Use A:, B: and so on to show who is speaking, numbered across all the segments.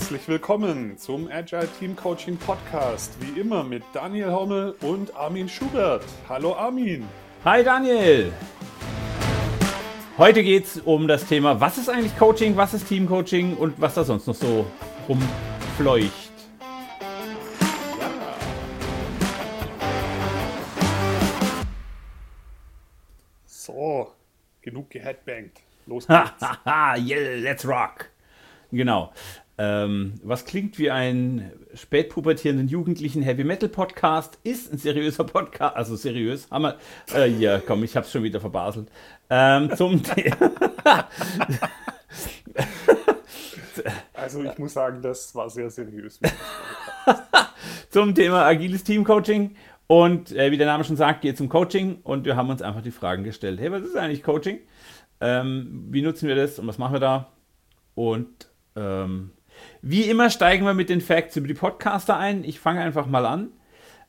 A: Herzlich willkommen zum Agile Team Coaching Podcast. Wie immer mit Daniel Hommel und Armin Schubert. Hallo Armin.
B: Hi Daniel. Heute geht es um das Thema, was ist eigentlich Coaching, was ist Teamcoaching und was da sonst noch so rumfleucht.
A: So, genug geheadbangt. Los geht's.
B: yeah, let's rock. Genau. Ähm, was klingt wie ein spätpubertierenden Jugendlichen Heavy Metal Podcast, ist ein seriöser Podcast, also seriös, haben wir, äh, ja, komm, ich hab's schon wieder verbaselt. Ähm, zum
A: Also ich muss sagen, das war sehr seriös.
B: zum Thema agiles Teamcoaching und äh, wie der Name schon sagt, geht es um Coaching und wir haben uns einfach die Fragen gestellt. Hey, was ist eigentlich Coaching? Ähm, wie nutzen wir das und was machen wir da? Und ähm, wie immer steigen wir mit den Facts über die Podcaster ein. Ich fange einfach mal an.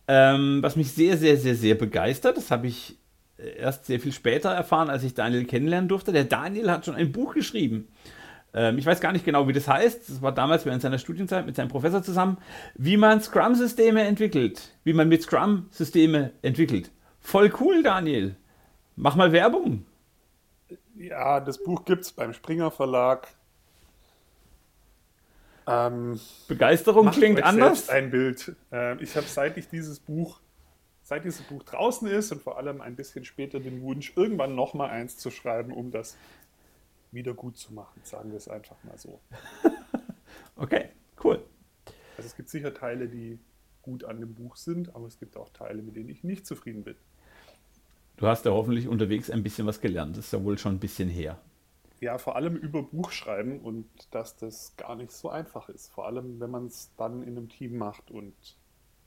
B: Ähm, was mich sehr, sehr, sehr, sehr begeistert, das habe ich äh, erst sehr viel später erfahren, als ich Daniel kennenlernen durfte. Der Daniel hat schon ein Buch geschrieben. Ähm, ich weiß gar nicht genau, wie das heißt. Das war damals während seiner Studienzeit mit seinem Professor zusammen. Wie man Scrum-Systeme entwickelt. Wie man mit Scrum Systeme entwickelt. Voll cool, Daniel. Mach mal Werbung.
A: Ja, das Buch gibt es beim Springer Verlag.
B: Ähm, Begeisterung klingt anders.
A: Ein Bild. Ähm, ich habe seit ich dieses Buch, seit dieses Buch draußen ist und vor allem ein bisschen später den Wunsch, irgendwann noch mal eins zu schreiben, um das wieder gut zu machen, sagen wir es einfach mal so.
B: okay, cool.
A: Also es gibt sicher Teile, die gut an dem Buch sind, aber es gibt auch Teile, mit denen ich nicht zufrieden bin.
B: Du hast ja hoffentlich unterwegs ein bisschen was gelernt. Das ist ja wohl schon ein bisschen her
A: ja, vor allem über Buch schreiben und dass das gar nicht so einfach ist. Vor allem, wenn man es dann in einem Team macht und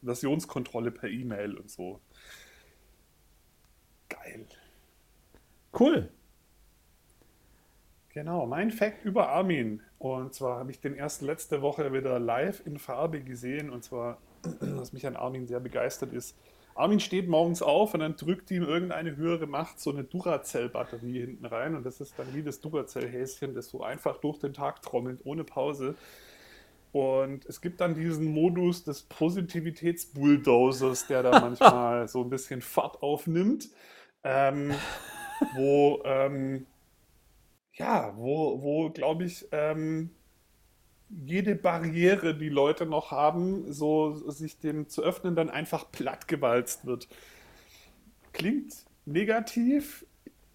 A: Versionskontrolle per E-Mail und so. Geil.
B: Cool.
A: Genau, mein Fact über Armin. Und zwar habe ich den erst letzte Woche wieder live in Farbe gesehen. Und zwar, was mich an Armin sehr begeistert ist, Armin steht morgens auf und dann drückt ihm irgendeine höhere Macht so eine Duracell-Batterie hinten rein und das ist dann wie das Duracell-Häschen, das so einfach durch den Tag trommelt, ohne Pause. Und es gibt dann diesen Modus des Positivitäts-Bulldozers, der da manchmal so ein bisschen Fahrt aufnimmt, ähm, wo, ähm, ja, wo, wo glaube ich, ähm, jede Barriere, die Leute noch haben, so sich dem zu öffnen, dann einfach plattgewalzt wird. Klingt negativ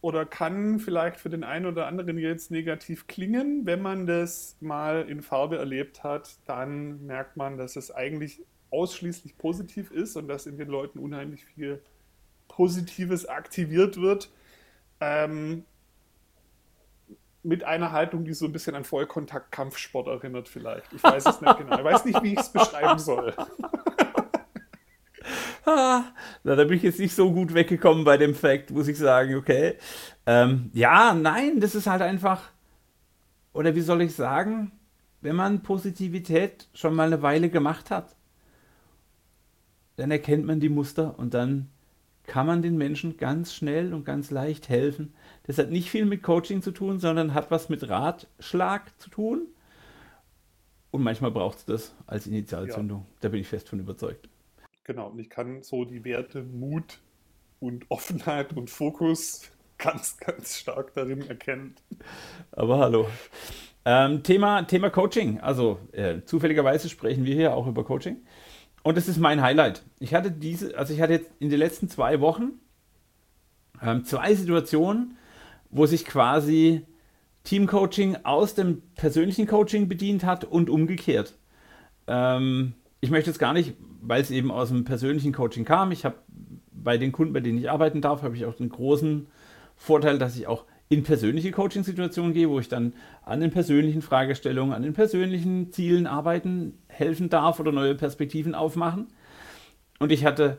A: oder kann vielleicht für den einen oder anderen jetzt negativ klingen. Wenn man das mal in Farbe erlebt hat, dann merkt man, dass es eigentlich ausschließlich positiv ist und dass in den Leuten unheimlich viel Positives aktiviert wird. Ähm, mit einer Haltung, die so ein bisschen an Vollkontakt-Kampfsport erinnert, vielleicht. Ich weiß es nicht genau. Ich weiß nicht, wie ich es beschreiben soll.
B: ah, na, da bin ich jetzt nicht so gut weggekommen bei dem Fact, muss ich sagen, okay. Ähm, ja, nein, das ist halt einfach, oder wie soll ich sagen, wenn man Positivität schon mal eine Weile gemacht hat, dann erkennt man die Muster und dann kann man den Menschen ganz schnell und ganz leicht helfen. Das hat nicht viel mit Coaching zu tun, sondern hat was mit Ratschlag zu tun. Und manchmal braucht es das als Initialzündung. Ja. Da bin ich fest von überzeugt.
A: Genau, und ich kann so die Werte Mut und Offenheit und Fokus ganz, ganz stark darin erkennen.
B: Aber hallo. Ähm, Thema, Thema Coaching. Also äh, zufälligerweise sprechen wir hier auch über Coaching. Und das ist mein Highlight. Ich hatte diese, also ich hatte jetzt in den letzten zwei Wochen ähm, zwei Situationen, wo sich quasi Teamcoaching aus dem persönlichen Coaching bedient hat und umgekehrt. Ähm, ich möchte jetzt gar nicht, weil es eben aus dem persönlichen Coaching kam. Ich habe bei den Kunden, bei denen ich arbeiten darf, habe ich auch den großen Vorteil, dass ich auch in persönliche Coaching-Situationen gehe, wo ich dann an den persönlichen Fragestellungen, an den persönlichen Zielen arbeiten, helfen darf oder neue Perspektiven aufmachen. Und ich hatte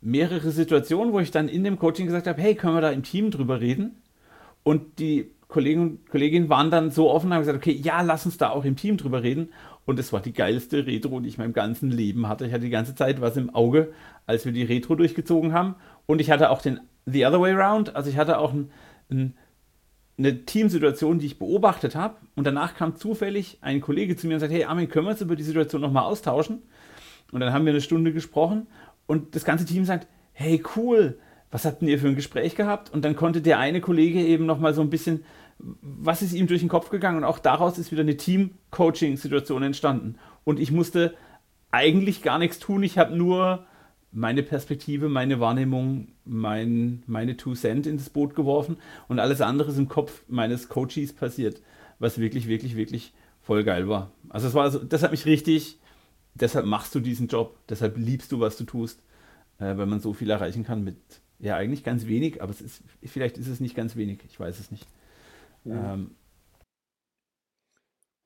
B: mehrere Situationen, wo ich dann in dem Coaching gesagt habe, hey, können wir da im Team drüber reden? Und die Kollegen und Kolleginnen waren dann so offen und haben gesagt, okay, ja, lass uns da auch im Team drüber reden. Und es war die geilste Retro, die ich in meinem ganzen Leben hatte. Ich hatte die ganze Zeit was im Auge, als wir die Retro durchgezogen haben. Und ich hatte auch den The Other Way Round. Also ich hatte auch ein, ein eine Teamsituation, die ich beobachtet habe. Und danach kam zufällig ein Kollege zu mir und sagte, hey Armin, können wir uns über die Situation nochmal austauschen? Und dann haben wir eine Stunde gesprochen und das ganze Team sagt, hey cool, was habt ihr für ein Gespräch gehabt? Und dann konnte der eine Kollege eben nochmal so ein bisschen, was ist ihm durch den Kopf gegangen? Und auch daraus ist wieder eine Team-Coaching-Situation entstanden. Und ich musste eigentlich gar nichts tun. Ich habe nur meine Perspektive, meine Wahrnehmung, mein, meine Two Cent ins Boot geworfen und alles andere ist im Kopf meines Coaches passiert, was wirklich, wirklich, wirklich voll geil war. Also es war also, das hat mich richtig, deshalb machst du diesen Job, deshalb liebst du, was du tust, äh, weil man so viel erreichen kann mit, ja eigentlich ganz wenig, aber es ist, vielleicht ist es nicht ganz wenig, ich weiß es nicht. Ja. Ähm,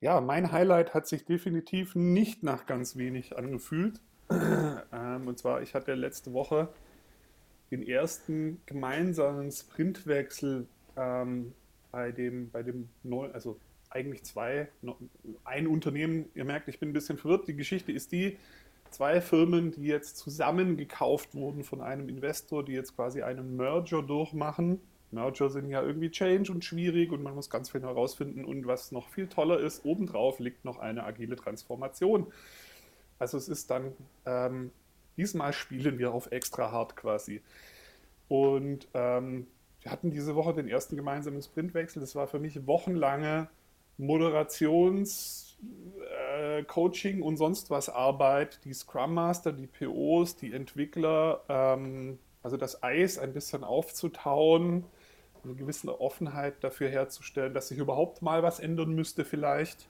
A: ja, mein Highlight hat sich definitiv nicht nach ganz wenig angefühlt. ähm, und zwar, ich hatte letzte Woche den ersten gemeinsamen Sprintwechsel ähm, bei dem, bei dem neuen, also eigentlich zwei, ein Unternehmen, ihr merkt, ich bin ein bisschen verwirrt. Die Geschichte ist die, zwei Firmen, die jetzt zusammen gekauft wurden von einem Investor, die jetzt quasi einen Merger durchmachen Merger sind ja irgendwie Change und schwierig und man muss ganz viel herausfinden. Und was noch viel toller ist, obendrauf liegt noch eine agile Transformation. Also es ist dann, ähm, diesmal spielen wir auf extra hart quasi. Und ähm, wir hatten diese Woche den ersten gemeinsamen Sprintwechsel. Das war für mich wochenlange Moderations, äh, Coaching und sonst was Arbeit. Die Scrum Master, die POs, die Entwickler, ähm, also das Eis ein bisschen aufzutauen eine gewisse Offenheit dafür herzustellen, dass sich überhaupt mal was ändern müsste vielleicht.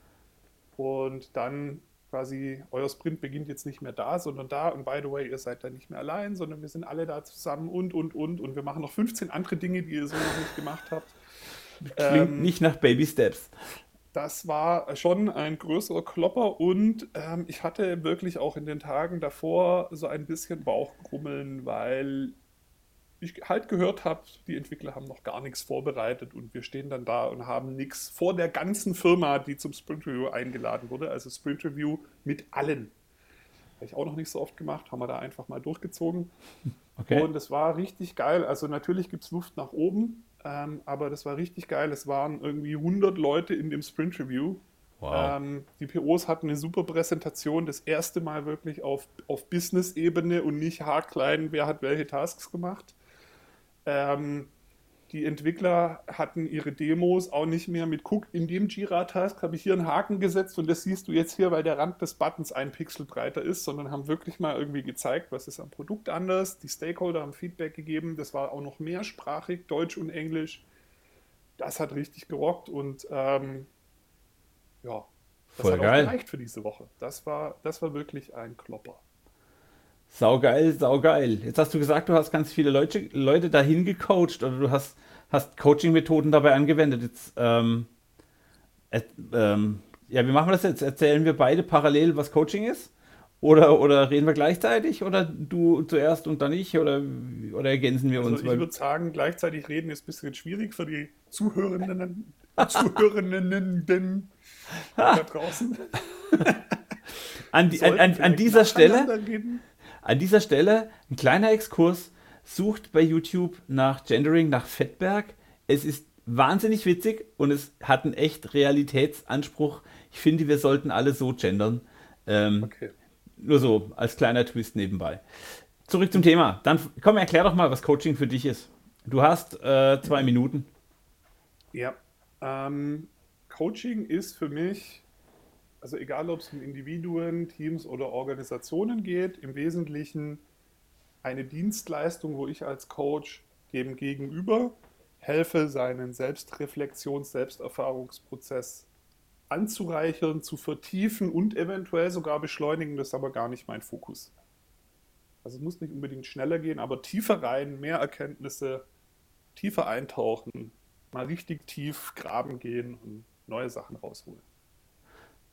A: Und dann quasi, euer Sprint beginnt jetzt nicht mehr da, sondern da. Und by the way, ihr seid da nicht mehr allein, sondern wir sind alle da zusammen und, und, und. Und wir machen noch 15 andere Dinge, die ihr so noch nicht gemacht habt.
B: Klingt ähm, nicht nach Baby Steps.
A: Das war schon ein größerer Klopper und ähm, ich hatte wirklich auch in den Tagen davor so ein bisschen Bauchgrummeln, weil ich halt gehört habe, die Entwickler haben noch gar nichts vorbereitet und wir stehen dann da und haben nichts vor der ganzen Firma, die zum Sprint Review eingeladen wurde. Also Sprint Review mit allen. Habe ich auch noch nicht so oft gemacht, haben wir da einfach mal durchgezogen. Okay. Und es war richtig geil. Also natürlich gibt es Luft nach oben, ähm, aber das war richtig geil. Es waren irgendwie 100 Leute in dem Sprint Review. Wow. Ähm, die POs hatten eine super Präsentation, das erste Mal wirklich auf, auf Business-Ebene und nicht haarklein, wer hat welche Tasks gemacht. Ähm, die Entwickler hatten ihre Demos auch nicht mehr mit Guck, in dem Jira-Task habe ich hier einen Haken gesetzt und das siehst du jetzt hier, weil der Rand des Buttons ein Pixel breiter ist, sondern haben wirklich mal irgendwie gezeigt, was ist am Produkt anders. Die Stakeholder haben Feedback gegeben, das war auch noch mehrsprachig, Deutsch und Englisch. Das hat richtig gerockt und ähm, ja, das
B: Voll
A: hat
B: geil.
A: auch gereicht für diese Woche. Das war, das war wirklich ein Klopper.
B: Saugeil, saugeil. Jetzt hast du gesagt, du hast ganz viele Leute, Leute dahin gecoacht oder du hast, hast Coaching-Methoden dabei angewendet. Jetzt, ähm, äh, ähm, ja, wie machen wir das jetzt? Erzählen wir beide parallel, was Coaching ist? Oder, oder reden wir gleichzeitig? Oder du zuerst und dann ich? Oder, oder ergänzen wir
A: also
B: uns?
A: Ich würde sagen, gleichzeitig reden ist ein bisschen schwierig für die Zuhörenden, Zuhörenden da draußen.
B: an, die, an, an, an dieser Stelle. Reden? An dieser Stelle ein kleiner Exkurs. Sucht bei YouTube nach Gendering, nach Fettberg. Es ist wahnsinnig witzig und es hat einen echt Realitätsanspruch. Ich finde, wir sollten alle so gendern. Ähm, okay. Nur so als kleiner Twist nebenbei. Zurück zum Thema. Dann komm, erklär doch mal, was Coaching für dich ist. Du hast äh, zwei Minuten.
A: Ja. Ähm, Coaching ist für mich also egal ob es um Individuen, Teams oder Organisationen geht, im Wesentlichen eine Dienstleistung, wo ich als Coach dem Gegenüber helfe, seinen Selbstreflexions-, Selbsterfahrungsprozess anzureichern, zu vertiefen und eventuell sogar beschleunigen. Das ist aber gar nicht mein Fokus. Also es muss nicht unbedingt schneller gehen, aber tiefer rein, mehr Erkenntnisse, tiefer eintauchen, mal richtig tief graben gehen und neue Sachen rausholen.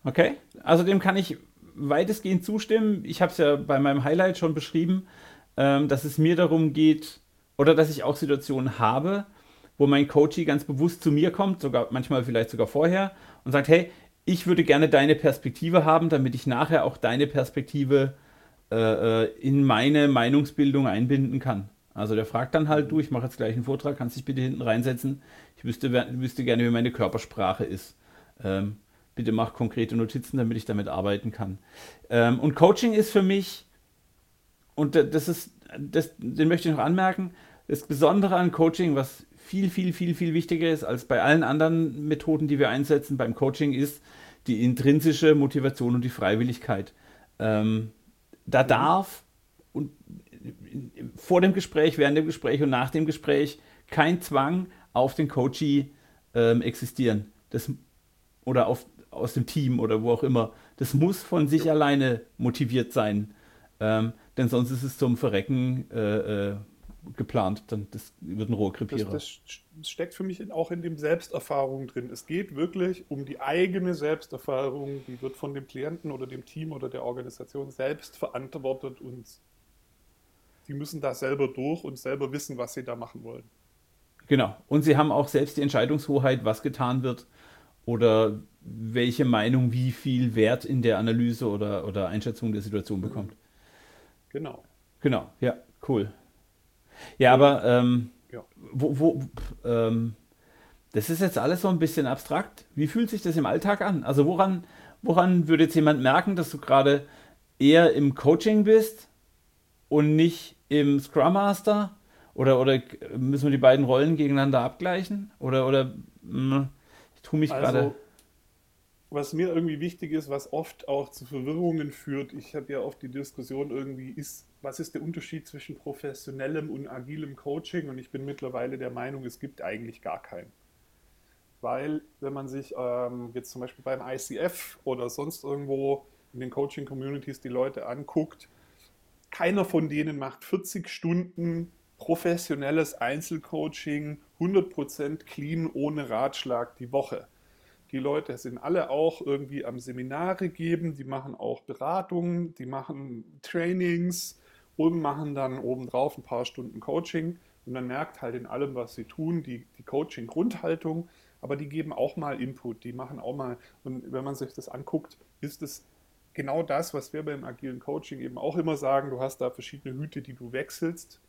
B: Okay, also dem kann ich weitestgehend zustimmen. Ich habe es ja bei meinem Highlight schon beschrieben, ähm, dass es mir darum geht, oder dass ich auch Situationen habe, wo mein Coachie ganz bewusst zu mir kommt, sogar manchmal vielleicht sogar vorher, und sagt, hey, ich würde gerne deine Perspektive haben, damit ich nachher auch deine Perspektive äh, äh in meine Meinungsbildung einbinden kann. Also der fragt dann halt, du, ich mache jetzt gleich einen Vortrag, kannst dich bitte hinten reinsetzen. Ich wüsste, wüsste gerne, wie meine Körpersprache ist. Ähm, bitte mach konkrete Notizen, damit ich damit arbeiten kann. Ähm, und Coaching ist für mich, und das ist, das, den möchte ich noch anmerken, das Besondere an Coaching, was viel, viel, viel, viel wichtiger ist als bei allen anderen Methoden, die wir einsetzen beim Coaching, ist die intrinsische Motivation und die Freiwilligkeit. Ähm, da darf und vor dem Gespräch, während dem Gespräch und nach dem Gespräch kein Zwang auf den Coachee ähm, existieren. Das, oder auf, aus dem Team oder wo auch immer. Das muss von sich ja. alleine motiviert sein. Ähm, denn sonst ist es zum Verrecken äh, äh, geplant. Dann das wird ein Rohrkrepierer.
A: Das, das, steckt für mich auch in dem Selbsterfahrung drin. Es geht wirklich um die eigene Selbsterfahrung. Die wird von dem Klienten oder dem Team oder der Organisation selbst verantwortet und die müssen da selber durch und selber wissen, was sie da machen wollen.
B: Genau. Und sie haben auch selbst die Entscheidungshoheit, was getan wird oder welche Meinung wie viel Wert in der Analyse oder, oder Einschätzung der Situation bekommt.
A: Genau.
B: Genau, ja, cool. Ja, aber ähm, ja. Wo, wo, ähm, das ist jetzt alles so ein bisschen abstrakt. Wie fühlt sich das im Alltag an? Also woran, woran würde jetzt jemand merken, dass du gerade eher im Coaching bist und nicht im Scrum Master? Oder, oder müssen wir die beiden Rollen gegeneinander abgleichen? Oder, oder mh, hm, ich tue mich also, gerade.
A: Was mir irgendwie wichtig ist, was oft auch zu Verwirrungen führt, ich habe ja oft die Diskussion irgendwie, ist, was ist der Unterschied zwischen professionellem und agilem Coaching? Und ich bin mittlerweile der Meinung, es gibt eigentlich gar keinen. Weil, wenn man sich ähm, jetzt zum Beispiel beim ICF oder sonst irgendwo in den Coaching-Communities die Leute anguckt, keiner von denen macht 40 Stunden professionelles Einzelcoaching, 100% clean, ohne Ratschlag die Woche. Die Leute sind alle auch irgendwie am Seminare geben, die machen auch Beratungen, die machen Trainings und machen dann obendrauf ein paar Stunden Coaching. Und man merkt halt in allem, was sie tun, die, die Coaching-Grundhaltung, aber die geben auch mal Input, die machen auch mal, und wenn man sich das anguckt, ist es genau das, was wir beim agilen Coaching eben auch immer sagen, du hast da verschiedene Hüte, die du wechselst.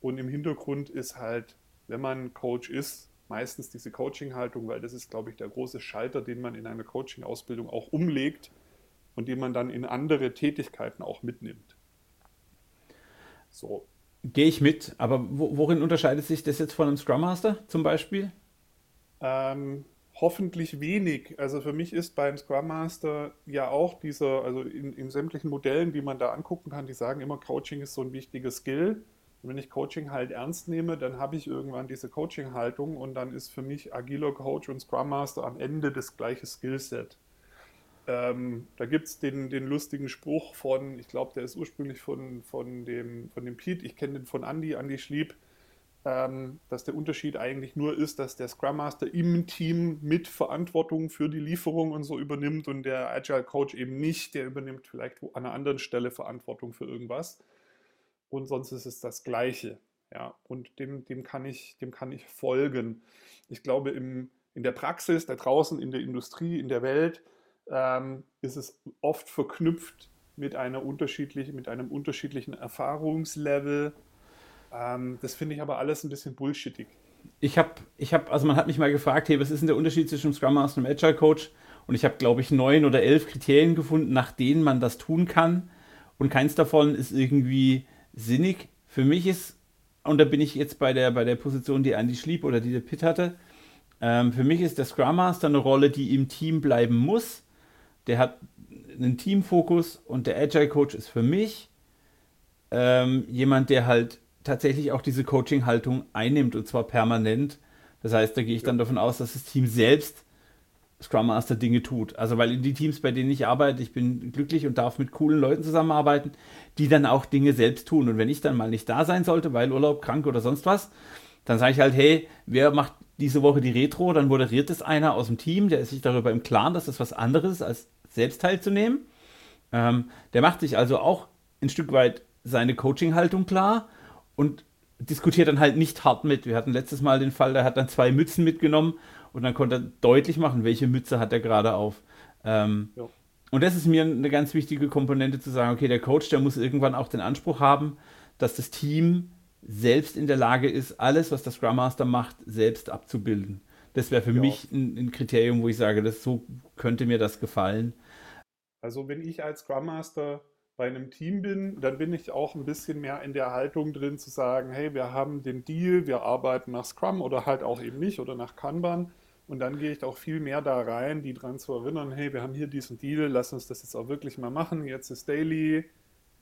A: Und im Hintergrund ist halt, wenn man Coach ist, meistens diese Coaching-Haltung, weil das ist, glaube ich, der große Schalter, den man in einer Coaching-Ausbildung auch umlegt und den man dann in andere Tätigkeiten auch mitnimmt.
B: So. Gehe ich mit, aber worin unterscheidet sich das jetzt von einem Scrum Master zum Beispiel?
A: Ähm, hoffentlich wenig. Also für mich ist beim Scrum Master ja auch dieser, also in, in sämtlichen Modellen, die man da angucken kann, die sagen immer, Coaching ist so ein wichtiger Skill. Und wenn ich Coaching halt ernst nehme, dann habe ich irgendwann diese Coaching-Haltung und dann ist für mich agiler Coach und Scrum Master am Ende das gleiche Skillset. Ähm, da gibt es den, den lustigen Spruch von, ich glaube, der ist ursprünglich von, von, dem, von dem Pete, ich kenne den von Andy, Andy Schlieb, ähm, dass der Unterschied eigentlich nur ist, dass der Scrum Master im Team mit Verantwortung für die Lieferung und so übernimmt und der Agile Coach eben nicht, der übernimmt vielleicht an einer anderen Stelle Verantwortung für irgendwas. Und sonst ist es das Gleiche. Ja, und dem, dem, kann ich, dem kann ich folgen. Ich glaube, im, in der Praxis, da draußen in der Industrie, in der Welt, ähm, ist es oft verknüpft mit, einer unterschiedlichen, mit einem unterschiedlichen Erfahrungslevel, ähm, das finde ich aber alles ein bisschen bullshittig.
B: Ich habe, ich habe, also man hat mich mal gefragt, hey, was ist denn der Unterschied zwischen Scrum Master und Agile Coach? Und ich habe, glaube ich, neun oder elf Kriterien gefunden, nach denen man das tun kann. Und keins davon ist irgendwie sinnig. Für mich ist, und da bin ich jetzt bei der, bei der Position, die Andy Schlieb oder die der Pitt hatte, ähm, für mich ist der Scrum Master eine Rolle, die im Team bleiben muss. Der hat einen Teamfokus und der Agile Coach ist für mich ähm, jemand, der halt tatsächlich auch diese Coaching-Haltung einnimmt und zwar permanent. Das heißt, da gehe ich dann davon aus, dass das Team selbst Scrum Master Dinge tut. Also weil in die Teams, bei denen ich arbeite, ich bin glücklich und darf mit coolen Leuten zusammenarbeiten, die dann auch Dinge selbst tun. Und wenn ich dann mal nicht da sein sollte, weil Urlaub, krank oder sonst was, dann sage ich halt, hey, wer macht diese Woche die Retro? Dann moderiert es einer aus dem Team, der ist sich darüber im Klaren, dass das was anderes ist, als selbst teilzunehmen. Ähm, der macht sich also auch ein Stück weit seine Coaching-Haltung klar und diskutiert dann halt nicht hart mit. Wir hatten letztes Mal den Fall, der hat dann zwei Mützen mitgenommen und dann konnte er deutlich machen, welche Mütze hat er gerade auf. Ähm, ja. Und das ist mir eine ganz wichtige Komponente zu sagen, okay, der Coach, der muss irgendwann auch den Anspruch haben, dass das Team selbst in der Lage ist, alles, was der Scrum Master macht, selbst abzubilden. Das wäre für ja. mich ein, ein, Kriterium, wo ich sage, das so könnte mir das gefallen.
A: Also wenn ich als Scrum Master bei einem Team bin, dann bin ich auch ein bisschen mehr in der Haltung drin zu sagen, hey, wir haben den Deal, wir arbeiten nach Scrum oder halt auch eben nicht oder nach Kanban. Und dann gehe ich auch viel mehr da rein, die dran zu erinnern, hey, wir haben hier diesen Deal, lass uns das jetzt auch wirklich mal machen. Jetzt ist Daily.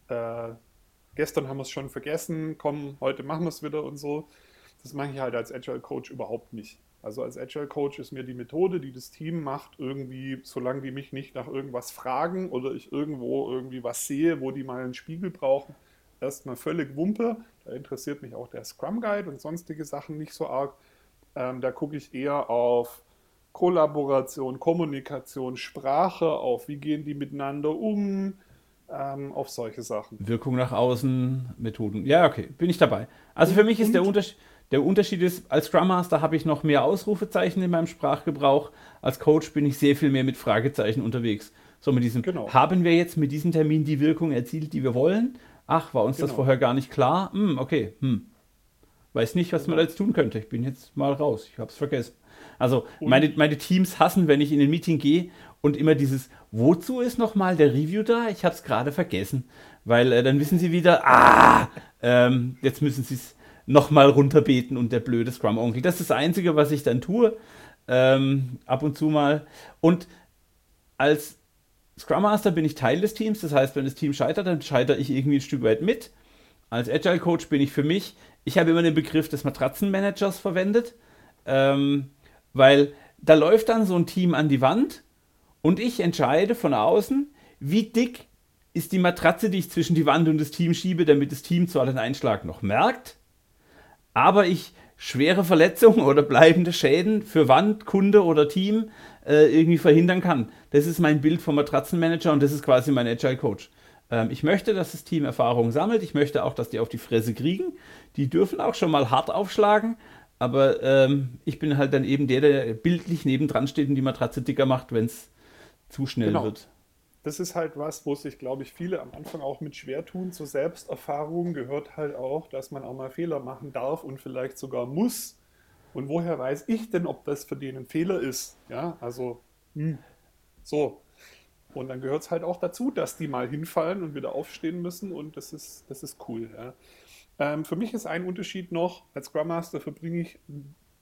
A: Äh, gestern haben wir es schon vergessen, komm, heute machen wir es wieder und so. Das mache ich halt als Agile Coach überhaupt nicht. Also als Agile Coach ist mir die Methode, die das Team macht, irgendwie, solange die mich nicht nach irgendwas fragen oder ich irgendwo irgendwie was sehe, wo die mal einen Spiegel brauchen, erstmal völlig Wumpe. Da interessiert mich auch der Scrum Guide und sonstige Sachen nicht so arg. Ähm, da gucke ich eher auf Kollaboration, Kommunikation, Sprache, auf wie gehen die miteinander um, ähm, auf solche Sachen.
B: Wirkung nach außen, Methoden. Ja, okay, bin ich dabei. Also für mich ist der Unterschied, der Unterschied ist, als Scrum Master habe ich noch mehr Ausrufezeichen in meinem Sprachgebrauch. Als Coach bin ich sehr viel mehr mit Fragezeichen unterwegs. So mit diesem, genau. haben wir jetzt mit diesem Termin die Wirkung erzielt, die wir wollen? Ach, war uns genau. das vorher gar nicht klar? Hm, okay, hm. Weiß nicht, was man da jetzt tun könnte. Ich bin jetzt mal raus. Ich habe es vergessen. Also meine, meine Teams hassen, wenn ich in ein Meeting gehe und immer dieses, wozu ist nochmal der Review da? Ich habe es gerade vergessen. Weil äh, dann wissen sie wieder, ah, ähm, jetzt müssen sie es nochmal runterbeten und der blöde Scrum-Onkel. Das ist das Einzige, was ich dann tue. Ähm, ab und zu mal. Und als Scrum Master bin ich Teil des Teams. Das heißt, wenn das Team scheitert, dann scheitere ich irgendwie ein Stück weit mit. Als Agile Coach bin ich für mich ich habe immer den Begriff des Matratzenmanagers verwendet, ähm, weil da läuft dann so ein Team an die Wand und ich entscheide von außen, wie dick ist die Matratze, die ich zwischen die Wand und das Team schiebe, damit das Team zwar den Einschlag noch merkt, aber ich schwere Verletzungen oder bleibende Schäden für Wand, Kunde oder Team äh, irgendwie verhindern kann. Das ist mein Bild vom Matratzenmanager und das ist quasi mein Agile Coach. Ähm, ich möchte, dass das Team Erfahrung sammelt. Ich möchte auch, dass die auf die Fresse kriegen. Die dürfen auch schon mal hart aufschlagen. Aber ähm, ich bin halt dann eben der, der bildlich nebendran steht und die Matratze dicker macht, wenn es zu schnell genau. wird.
A: Das ist halt was, wo sich, glaube ich, viele am Anfang auch mit schwer tun. Zur Selbsterfahrung gehört halt auch, dass man auch mal Fehler machen darf und vielleicht sogar muss. Und woher weiß ich denn, ob das für den ein Fehler ist? Ja, also, hm. so. Und dann gehört es halt auch dazu, dass die mal hinfallen und wieder aufstehen müssen und das ist, das ist cool. Ja. Ähm, für mich ist ein Unterschied noch, als Scrum Master verbringe ich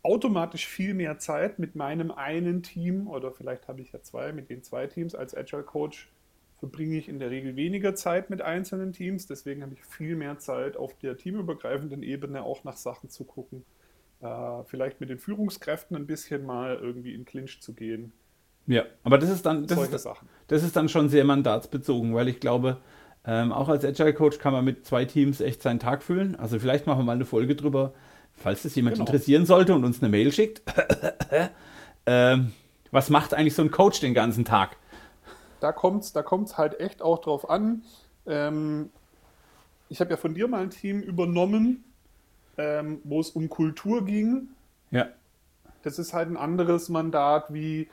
A: automatisch viel mehr Zeit mit meinem einen Team oder vielleicht habe ich ja zwei, mit den zwei Teams. Als Agile Coach verbringe ich in der Regel weniger Zeit mit einzelnen Teams, deswegen habe ich viel mehr Zeit auf der teamübergreifenden Ebene auch nach Sachen zu gucken. Äh, vielleicht mit den Führungskräften ein bisschen mal irgendwie in Clinch zu gehen
B: ja, aber das ist dann, das, ist, das ist dann schon sehr mandatsbezogen, weil ich glaube, ähm, auch als Agile Coach kann man mit zwei Teams echt seinen Tag füllen. Also vielleicht machen wir mal eine Folge drüber, falls das jemand genau. interessieren sollte und uns eine Mail schickt. ähm, was macht eigentlich so ein Coach den ganzen Tag?
A: Da kommt es da kommt's halt echt auch drauf an. Ähm, ich habe ja von dir mal ein Team übernommen, ähm, wo es um Kultur ging.
B: Ja.
A: Das ist halt ein anderes Mandat wie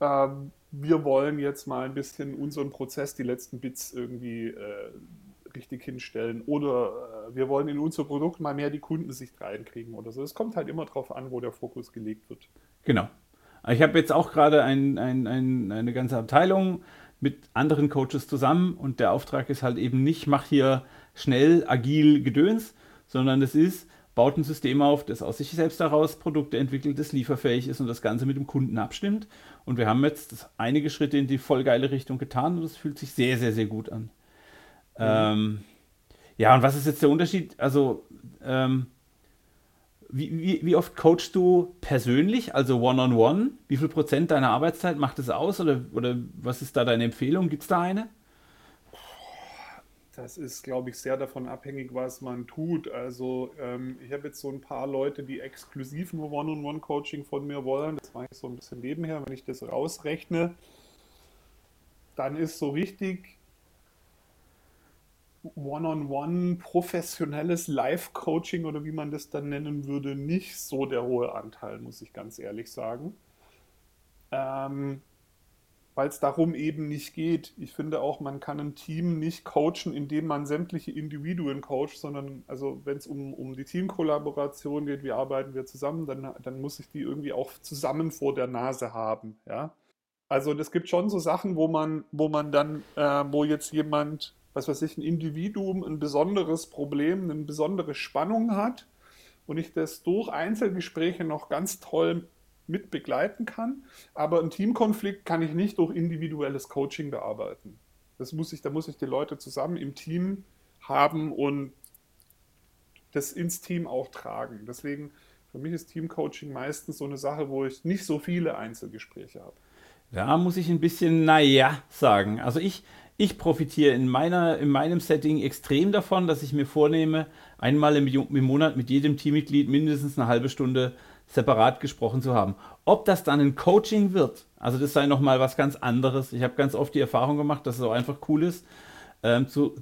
A: ähm, wir wollen jetzt mal ein bisschen unseren Prozess, die letzten Bits irgendwie äh, richtig hinstellen oder äh, wir wollen in unser Produkt mal mehr die Kundensicht reinkriegen oder so. Es kommt halt immer darauf an, wo der Fokus gelegt wird.
B: Genau. Ich habe jetzt auch gerade ein, ein, ein, eine ganze Abteilung mit anderen Coaches zusammen und der Auftrag ist halt eben nicht, mach hier schnell, agil Gedöns, sondern es ist, baut ein System auf, das aus sich selbst heraus Produkte entwickelt, das lieferfähig ist und das Ganze mit dem Kunden abstimmt. Und wir haben jetzt einige Schritte in die voll geile Richtung getan und es fühlt sich sehr, sehr, sehr gut an. Ähm, ja, und was ist jetzt der Unterschied? Also, ähm, wie, wie, wie, oft coachst du persönlich, also one-on-one? -on -one? Wie viel Prozent deiner Arbeitszeit macht es aus oder, oder was ist da deine Empfehlung? Gibt es da eine?
A: Das ist, glaube ich, sehr davon abhängig, was man tut. Also ähm, ich habe jetzt so ein paar Leute, die exklusiv nur One-on-One-Coaching von mir wollen. Das mache ich so ein bisschen nebenher. Wenn ich das rausrechne, dann ist so richtig One-on-One professionelles Live-Coaching oder wie man das dann nennen würde, nicht so der hohe Anteil, muss ich ganz ehrlich sagen. Ähm, weil es darum eben nicht geht. Ich finde auch, man kann ein Team nicht coachen, indem man sämtliche Individuen coacht, sondern also wenn es um, um die Teamkollaboration geht, wie arbeiten wir zusammen, dann, dann muss ich die irgendwie auch zusammen vor der Nase haben. Ja? Also es gibt schon so Sachen, wo man, wo man dann, äh, wo jetzt jemand, was weiß ich, ein Individuum ein besonderes Problem, eine besondere Spannung hat und ich das durch Einzelgespräche noch ganz toll mit begleiten kann. Aber einen Teamkonflikt kann ich nicht durch individuelles Coaching bearbeiten. Das muss ich, da muss ich die Leute zusammen im Team haben und das ins Team auch tragen. Deswegen, für mich ist Teamcoaching meistens so eine Sache, wo ich nicht so viele Einzelgespräche habe.
B: Da muss ich ein bisschen naja sagen. Also ich, ich profitiere in, meiner, in meinem Setting extrem davon, dass ich mir vornehme, einmal im, im Monat mit jedem Teammitglied mindestens eine halbe Stunde separat gesprochen zu haben. Ob das dann ein Coaching wird, also das sei nochmal was ganz anderes. Ich habe ganz oft die Erfahrung gemacht, dass es auch einfach cool ist, ähm, zu,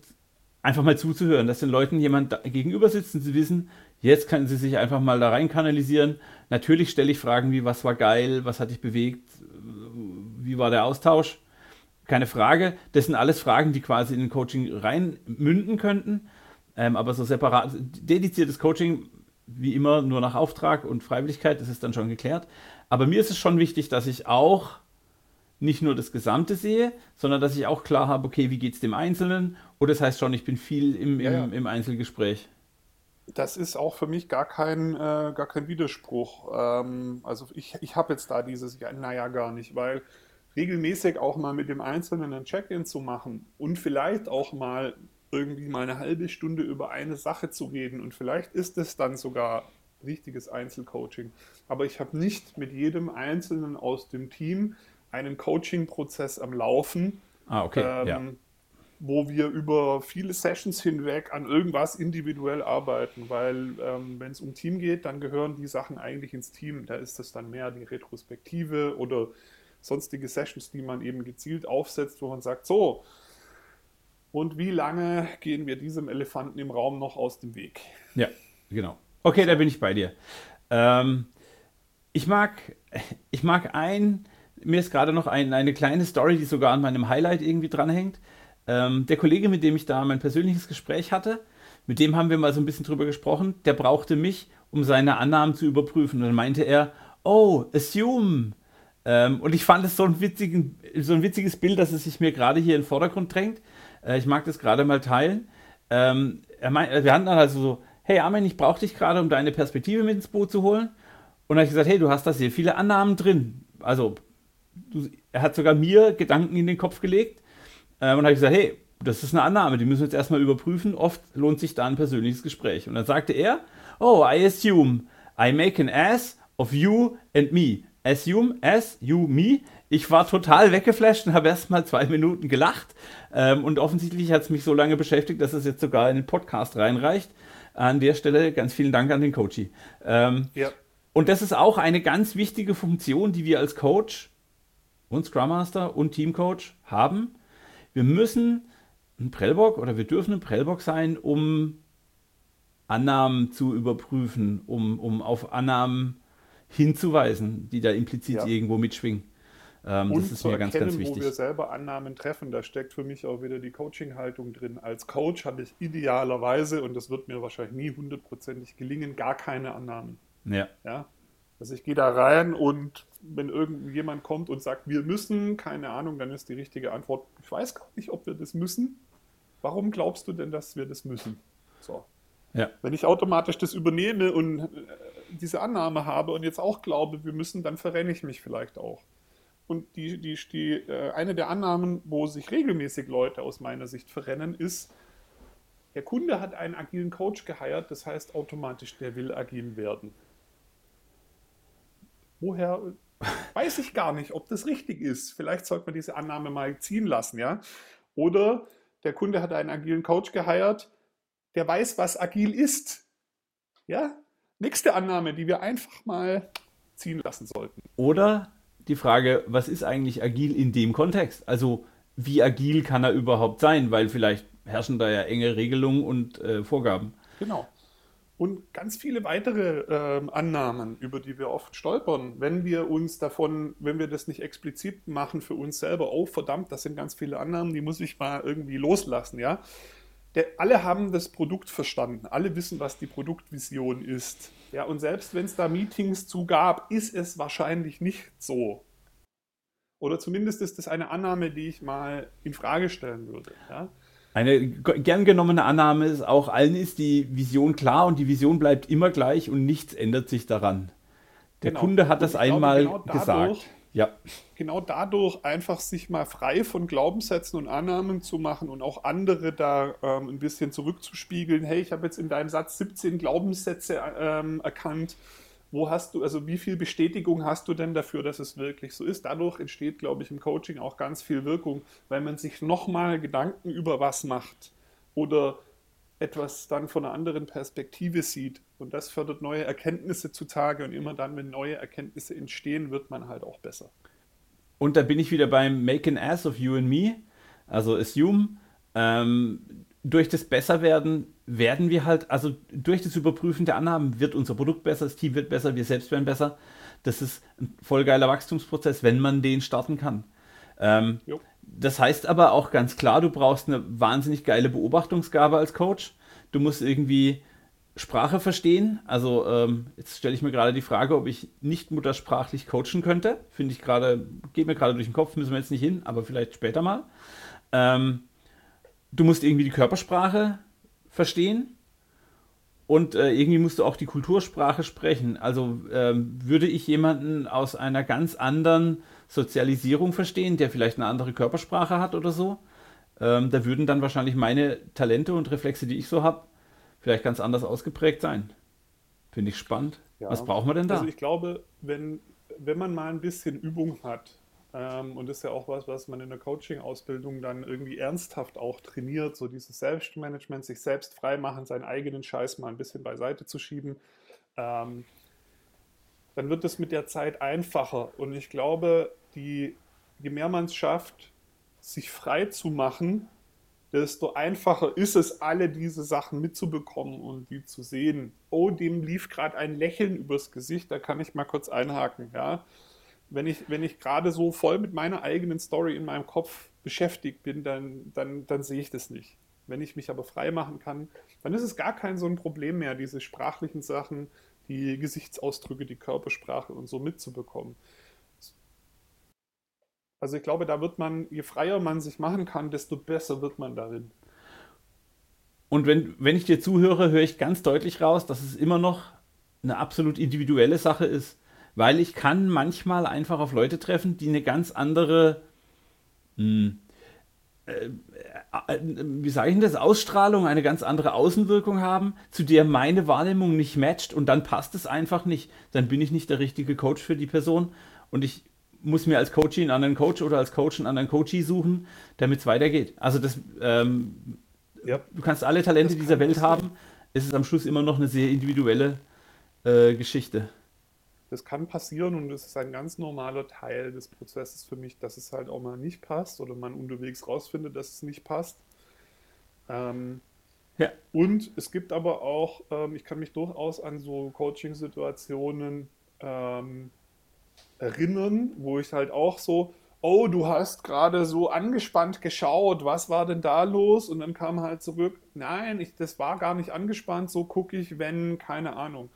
B: einfach mal zuzuhören, dass den Leuten jemand gegenüber sitzt und sie wissen, jetzt können sie sich einfach mal da rein kanalisieren. Natürlich stelle ich Fragen wie, was war geil, was hat dich bewegt, wie war der Austausch? Keine Frage. Das sind alles Fragen, die quasi in den Coaching rein münden könnten. Ähm, aber so separat, dediziertes Coaching wie immer nur nach Auftrag und Freiwilligkeit, das ist dann schon geklärt. Aber mir ist es schon wichtig, dass ich auch nicht nur das Gesamte sehe, sondern dass ich auch klar habe, okay, wie geht es dem Einzelnen? Oder das heißt schon, ich bin viel im, im, ja, im Einzelgespräch.
A: Das ist auch für mich gar kein, äh, gar kein Widerspruch. Ähm, also ich, ich habe jetzt da dieses, ja, naja, gar nicht, weil regelmäßig auch mal mit dem Einzelnen ein Check-in zu machen und vielleicht auch mal irgendwie mal eine halbe Stunde über eine Sache zu reden und vielleicht ist es dann sogar richtiges Einzelcoaching. Aber ich habe nicht mit jedem Einzelnen aus dem Team einen Coaching-Prozess am Laufen,
B: ah, okay. ähm, ja.
A: wo wir über viele Sessions hinweg an irgendwas individuell arbeiten, weil ähm, wenn es um Team geht, dann gehören die Sachen eigentlich ins Team. Da ist es dann mehr die Retrospektive oder sonstige Sessions, die man eben gezielt aufsetzt, wo man sagt, so, und wie lange gehen wir diesem Elefanten im Raum noch aus dem Weg?
B: Ja, genau. Okay, da bin ich bei dir. Ähm, ich mag, ich mag ein, mir ist gerade noch ein, eine kleine Story, die sogar an meinem Highlight irgendwie dranhängt. Ähm, der Kollege, mit dem ich da mein persönliches Gespräch hatte, mit dem haben wir mal so ein bisschen drüber gesprochen, der brauchte mich, um seine Annahmen zu überprüfen. Und dann meinte er, oh, assume. Ähm, und ich fand es so ein, witzigen, so ein witziges Bild, dass es sich mir gerade hier in den Vordergrund drängt. Äh, ich mag das gerade mal teilen. Ähm, er mein, wir hatten dann also so, hey Armin, ich brauche dich gerade, um deine Perspektive mit ins Boot zu holen. Und dann habe ich gesagt, hey, du hast da sehr viele Annahmen drin. Also, du, er hat sogar mir Gedanken in den Kopf gelegt. Ähm, und habe ich gesagt, hey, das ist eine Annahme, die müssen wir jetzt erstmal überprüfen. Oft lohnt sich da ein persönliches Gespräch. Und dann sagte er, oh, I assume I make an ass of you and me. Assume, as, you, me. Ich war total weggeflasht und habe erst mal zwei Minuten gelacht. Ähm, und offensichtlich hat es mich so lange beschäftigt, dass es jetzt sogar in den Podcast reinreicht. An der Stelle ganz vielen Dank an den Coachy. Ähm, ja. Und das ist auch eine ganz wichtige Funktion, die wir als Coach und Scrum Master und Teamcoach haben. Wir müssen ein Prellbock oder wir dürfen ein Prellbock sein, um Annahmen zu überprüfen, um, um auf Annahmen hinzuweisen, die da implizit ja. irgendwo mitschwingen.
A: Ähm, das ist mir ganz, erkennen, ganz wichtig. wo wir selber Annahmen treffen, da steckt für mich auch wieder die Coaching-Haltung drin. Als Coach habe ich idealerweise, und das wird mir wahrscheinlich nie hundertprozentig gelingen, gar keine Annahmen.
B: Ja.
A: ja? Also ich gehe da rein und wenn irgendjemand kommt und sagt, wir müssen, keine Ahnung, dann ist die richtige Antwort, ich weiß gar nicht, ob wir das müssen. Warum glaubst du denn, dass wir das müssen? So. Ja. Wenn ich automatisch das übernehme und äh, diese Annahme habe und jetzt auch glaube, wir müssen, dann verrenne ich mich vielleicht auch. Und die, die, die, äh, eine der Annahmen, wo sich regelmäßig Leute aus meiner Sicht verrennen, ist, der Kunde hat einen agilen Coach geheiert, das heißt automatisch, der will agil werden. Woher weiß ich gar nicht, ob das richtig ist. Vielleicht sollte man diese Annahme mal ziehen lassen, ja. Oder der Kunde hat einen agilen Coach geheiert, der weiß, was agil ist. Ja? Nächste Annahme, die wir einfach mal ziehen lassen sollten.
B: Oder die Frage, was ist eigentlich agil in dem Kontext? Also wie agil kann er überhaupt sein? Weil vielleicht herrschen da ja enge Regelungen und äh, Vorgaben.
A: Genau. und ganz viele weitere ähm, Annahmen, über die wir oft stolpern, wenn wir uns davon, wenn wir das nicht explizit machen für uns selber, oh verdammt, das sind ganz viele Annahmen, die muss ich mal irgendwie loslassen, ja. Der, alle haben das Produkt verstanden, alle wissen, was die Produktvision ist. Ja, und selbst wenn es da Meetings zu gab, ist es wahrscheinlich nicht so. Oder zumindest ist das eine Annahme, die ich mal in Frage stellen würde. Ja?
B: Eine gern genommene Annahme ist auch, allen ist die Vision klar und die Vision bleibt immer gleich und nichts ändert sich daran. Der genau. Kunde hat das einmal genau dadurch, gesagt.
A: Ja. Genau dadurch einfach sich mal frei von Glaubenssätzen und Annahmen zu machen und auch andere da ähm, ein bisschen zurückzuspiegeln. Hey, ich habe jetzt in deinem Satz 17 Glaubenssätze ähm, erkannt wo hast du, also wie viel Bestätigung hast du denn dafür, dass es wirklich so ist? Dadurch entsteht, glaube ich, im Coaching auch ganz viel Wirkung, weil man sich nochmal Gedanken über was macht oder etwas dann von einer anderen Perspektive sieht. Und das fördert neue Erkenntnisse zutage und immer dann, wenn neue Erkenntnisse entstehen, wird man halt auch besser.
B: Und da bin ich wieder beim Make an Ass of You and Me, also Assume. Ähm, durch das Besserwerden werden wir halt, also durch das Überprüfen der Annahmen wird unser Produkt besser, das Team wird besser, wir selbst werden besser. Das ist ein voll geiler Wachstumsprozess, wenn man den starten kann. Ähm, das heißt aber auch ganz klar, du brauchst eine wahnsinnig geile Beobachtungsgabe als Coach. Du musst irgendwie Sprache verstehen. Also ähm, jetzt stelle ich mir gerade die Frage, ob ich nicht muttersprachlich coachen könnte. Finde ich gerade, geht mir gerade durch den Kopf, müssen wir jetzt nicht hin, aber vielleicht später mal. Ähm, du musst irgendwie die Körpersprache verstehen und äh, irgendwie musst du auch die Kultursprache sprechen. Also ähm, würde ich jemanden aus einer ganz anderen Sozialisierung verstehen, der vielleicht eine andere Körpersprache hat oder so, ähm, da würden dann wahrscheinlich meine Talente und Reflexe, die ich so habe, vielleicht ganz anders ausgeprägt sein. Finde ich spannend. Ja. Was braucht man denn da?
A: Also ich glaube, wenn, wenn man mal ein bisschen Übung hat, ähm, und das ist ja auch was, was man in der Coaching-Ausbildung dann irgendwie ernsthaft auch trainiert, so dieses Selbstmanagement, sich selbst freimachen, seinen eigenen Scheiß mal ein bisschen beiseite zu schieben. Ähm, dann wird es mit der Zeit einfacher. Und ich glaube, die, je mehr man es schafft, sich frei zu machen, desto einfacher ist es, alle diese Sachen mitzubekommen und die zu sehen. Oh, dem lief gerade ein Lächeln übers Gesicht, da kann ich mal kurz einhaken. Ja? wenn ich, wenn ich gerade so voll mit meiner eigenen Story in meinem Kopf beschäftigt bin, dann, dann, dann sehe ich das nicht. Wenn ich mich aber frei machen kann, dann ist es gar kein so ein Problem mehr, diese sprachlichen Sachen, die Gesichtsausdrücke, die Körpersprache und so mitzubekommen. Also ich glaube, da wird man, je freier man sich machen kann, desto besser wird man darin.
B: Und wenn, wenn ich dir zuhöre, höre ich ganz deutlich raus, dass es immer noch eine absolut individuelle Sache ist weil ich kann manchmal einfach auf Leute treffen, die eine ganz andere, mh, hm, äh, äh, wie sage ich denn das, Ausstrahlung, eine ganz andere Außenwirkung haben, zu der meine Wahrnehmung nicht matcht und dann passt es einfach nicht. Dann bin ich nicht der richtige Coach für die Person und ich muss mir als Coachie einen anderen Coach oder als Coach einen anderen Coachie suchen, damit es weitergeht. Also das, ähm, ja. du kannst alle Talente dieser Welt haben, es ist am Schluss immer noch eine sehr individuelle äh, Geschichte.
A: Das kann passieren und das ist ein ganz normaler Teil des Prozesses für mich, dass es halt auch mal nicht passt oder man unterwegs rausfindet, dass es nicht passt. Ähm, ja. Und es gibt aber auch, ähm, ich kann mich durchaus an so Coaching-Situationen ähm, erinnern, wo ich halt auch so, oh, du hast gerade so angespannt geschaut, was war denn da los? Und dann kam halt zurück, nein, ich, das war gar nicht angespannt, so gucke ich, wenn, keine Ahnung.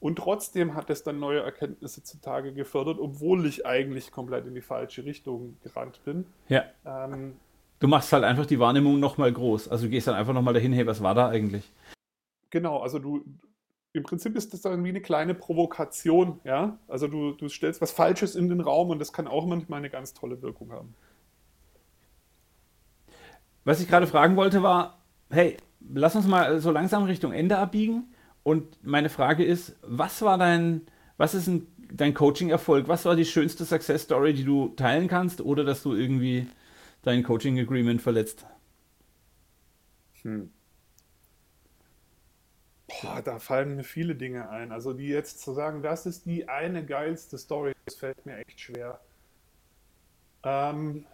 A: Und trotzdem hat es dann neue Erkenntnisse zutage gefördert, obwohl ich eigentlich komplett in die falsche Richtung gerannt bin.
B: Ja. Ähm, du machst halt einfach die Wahrnehmung nochmal groß. Also du gehst dann einfach nochmal dahin, hey, was war da eigentlich?
A: Genau, also du, im Prinzip ist das dann wie eine kleine Provokation, ja. Also du, du stellst was Falsches in den Raum und das kann auch manchmal eine ganz tolle Wirkung haben.
B: Was ich gerade fragen wollte war, hey, lass uns mal so langsam Richtung Ende abbiegen. Und meine Frage ist, was war dein, was ist ein, dein Coaching-Erfolg? Was war die schönste Success-Story, die du teilen kannst, oder dass du irgendwie dein Coaching-Agreement verletzt? Hm.
A: Boah, da fallen mir viele Dinge ein. Also die jetzt zu sagen, das ist die eine geilste Story, das fällt mir echt schwer. Ähm,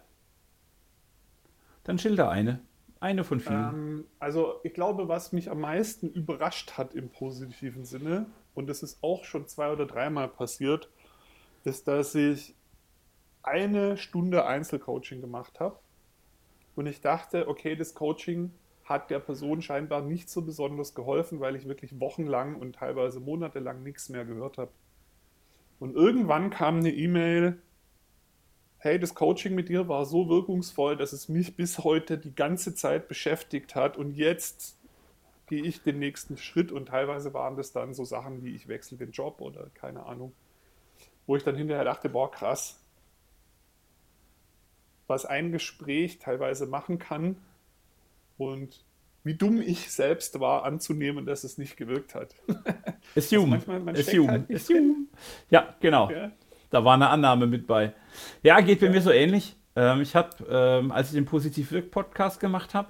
B: Dann schilder eine. Eine von vielen.
A: Ähm, also ich glaube, was mich am meisten überrascht hat im positiven Sinne, und das ist auch schon zwei oder dreimal passiert, ist, dass ich eine Stunde Einzelcoaching gemacht habe und ich dachte, okay, das Coaching hat der Person scheinbar nicht so besonders geholfen, weil ich wirklich wochenlang und teilweise monatelang nichts mehr gehört habe. Und irgendwann kam eine E-Mail, hey, das Coaching mit dir war so wirkungsvoll, dass es mich bis heute die ganze Zeit beschäftigt hat und jetzt gehe ich den nächsten Schritt und teilweise waren das dann so Sachen wie ich wechsle den Job oder keine Ahnung, wo ich dann hinterher dachte, boah, krass, was ein Gespräch teilweise machen kann und wie dumm ich selbst war, anzunehmen, dass es nicht gewirkt hat.
B: Assume. Also manchmal, Assume. Halt Assume. Ja, genau. Ja. Da war eine Annahme mit bei. Ja, geht bei ja. mir so ähnlich. Ähm, ich habe, ähm, als ich den Positiv Wirk Podcast gemacht habe,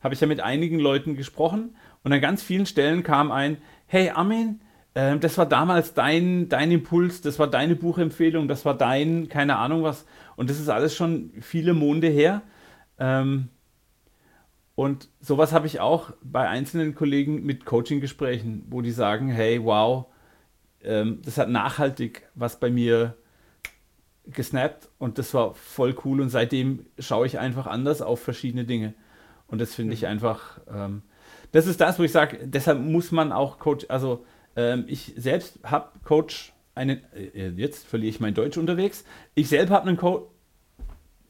B: habe ich ja mit einigen Leuten gesprochen und an ganz vielen Stellen kam ein, hey Armin, äh, das war damals dein, dein Impuls, das war deine Buchempfehlung, das war dein, keine Ahnung was. Und das ist alles schon viele Monde her. Ähm, und sowas habe ich auch bei einzelnen Kollegen mit Coaching-Gesprächen, wo die sagen, hey, wow, ähm, das hat nachhaltig was bei mir gesnappt und das war voll cool und seitdem schaue ich einfach anders auf verschiedene Dinge. Und das finde ich mhm. einfach, ähm, das ist das, wo ich sage, deshalb muss man auch Coach, also ähm, ich selbst habe Coach einen, äh, jetzt verliere ich mein Deutsch unterwegs, ich selber habe einen Coach,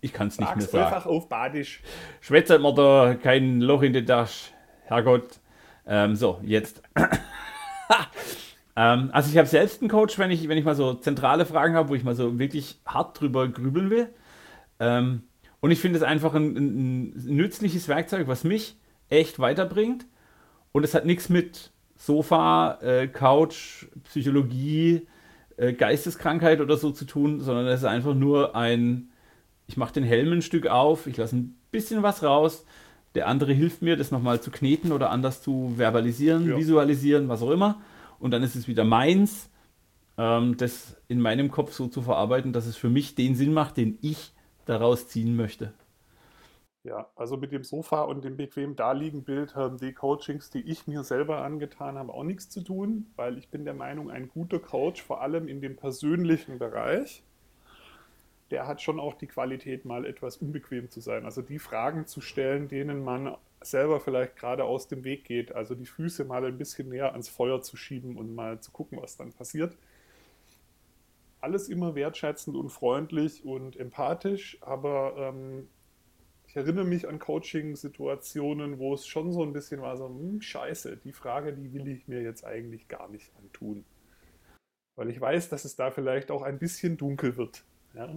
B: ich kann es nicht mehr sagen.
A: einfach auf Badisch.
B: Schwätzt man da kein Loch in die Tasche. Herrgott. Ähm, so, jetzt. ähm, also ich habe selbst einen Coach, wenn ich, wenn ich mal so zentrale Fragen habe, wo ich mal so wirklich hart drüber grübeln will. Ähm, und ich finde es einfach ein, ein, ein nützliches Werkzeug, was mich echt weiterbringt. Und es hat nichts mit Sofa, äh, Couch, Psychologie, äh, Geisteskrankheit oder so zu tun, sondern es ist einfach nur ein ich mache den Helm ein Stück auf, ich lasse ein bisschen was raus, der andere hilft mir, das nochmal zu kneten oder anders zu verbalisieren, ja. visualisieren, was auch immer. Und dann ist es wieder meins, ähm, das in meinem Kopf so zu verarbeiten, dass es für mich den Sinn macht, den ich daraus ziehen möchte.
A: Ja, also mit dem Sofa und dem bequem Daliegen-Bild haben die Coachings, die ich mir selber angetan habe, auch nichts zu tun, weil ich bin der Meinung, ein guter Coach, vor allem in dem persönlichen Bereich, der hat schon auch die Qualität, mal etwas unbequem zu sein. Also die Fragen zu stellen, denen man selber vielleicht gerade aus dem Weg geht. Also die Füße mal ein bisschen näher ans Feuer zu schieben und mal zu gucken, was dann passiert. Alles immer wertschätzend und freundlich und empathisch, aber ähm, ich erinnere mich an Coaching-Situationen, wo es schon so ein bisschen war, so, hm, scheiße, die Frage, die will ich mir jetzt eigentlich gar nicht antun. Weil ich weiß, dass es da vielleicht auch ein bisschen dunkel wird. Ja.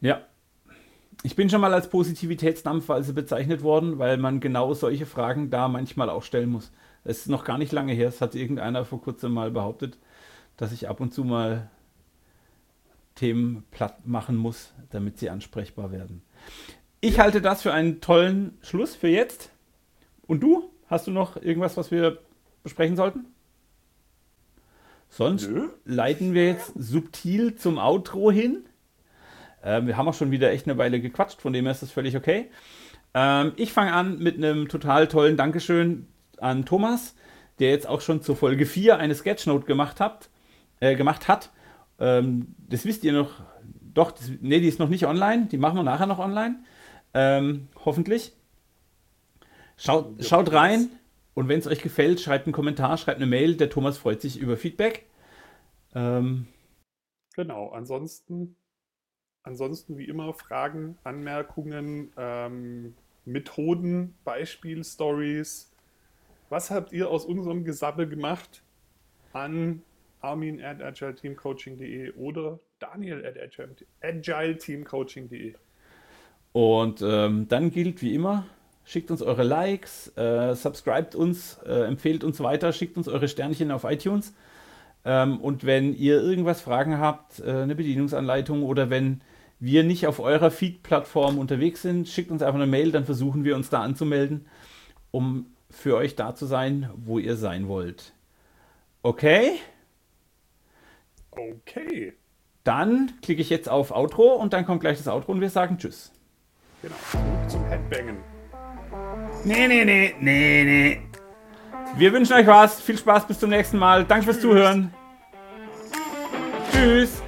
B: Ja. Ich bin schon mal als Positivitätsdampfer also bezeichnet worden, weil man genau solche Fragen da manchmal auch stellen muss. Es ist noch gar nicht lange her, es hat irgendeiner vor kurzem mal behauptet, dass ich ab und zu mal Themen platt machen muss, damit sie ansprechbar werden. Ich halte das für einen tollen Schluss für jetzt. Und du? Hast du noch irgendwas, was wir besprechen sollten? Sonst Nö. leiten wir jetzt subtil zum Outro hin. Ähm, wir haben auch schon wieder echt eine Weile gequatscht, von dem her ist das völlig okay. Ähm, ich fange an mit einem total tollen Dankeschön an Thomas, der jetzt auch schon zur Folge 4 eine Sketchnote gemacht hat. Äh, gemacht hat. Ähm, das wisst ihr noch. Doch, das, nee, die ist noch nicht online. Die machen wir nachher noch online. Ähm, hoffentlich. Schaut, schaut rein. Und wenn es euch gefällt, schreibt einen Kommentar, schreibt eine Mail. Der Thomas freut sich über Feedback.
A: Ähm, genau, ansonsten, ansonsten wie immer Fragen, Anmerkungen, ähm, Methoden, Beispielstories. Was habt ihr aus unserem Gesabbel gemacht an armin at agileteamcoaching.de oder daniel at agileteamcoaching.de?
B: Und ähm, dann gilt wie immer, schickt uns eure Likes, äh, subscribt uns, äh, empfehlt uns weiter, schickt uns eure Sternchen auf iTunes. Ähm, und wenn ihr irgendwas Fragen habt, äh, eine Bedienungsanleitung oder wenn wir nicht auf eurer Feed-Plattform unterwegs sind, schickt uns einfach eine Mail, dann versuchen wir uns da anzumelden, um für euch da zu sein, wo ihr sein wollt. Okay?
A: Okay.
B: Dann klicke ich jetzt auf Outro und dann kommt gleich das Outro und wir sagen Tschüss.
A: Genau, zurück zum Headbangen.
B: Nee, nee, nee, nee, nee. Wir wünschen euch was. Viel Spaß bis zum nächsten Mal. Danke fürs Zuhören. Tschüss.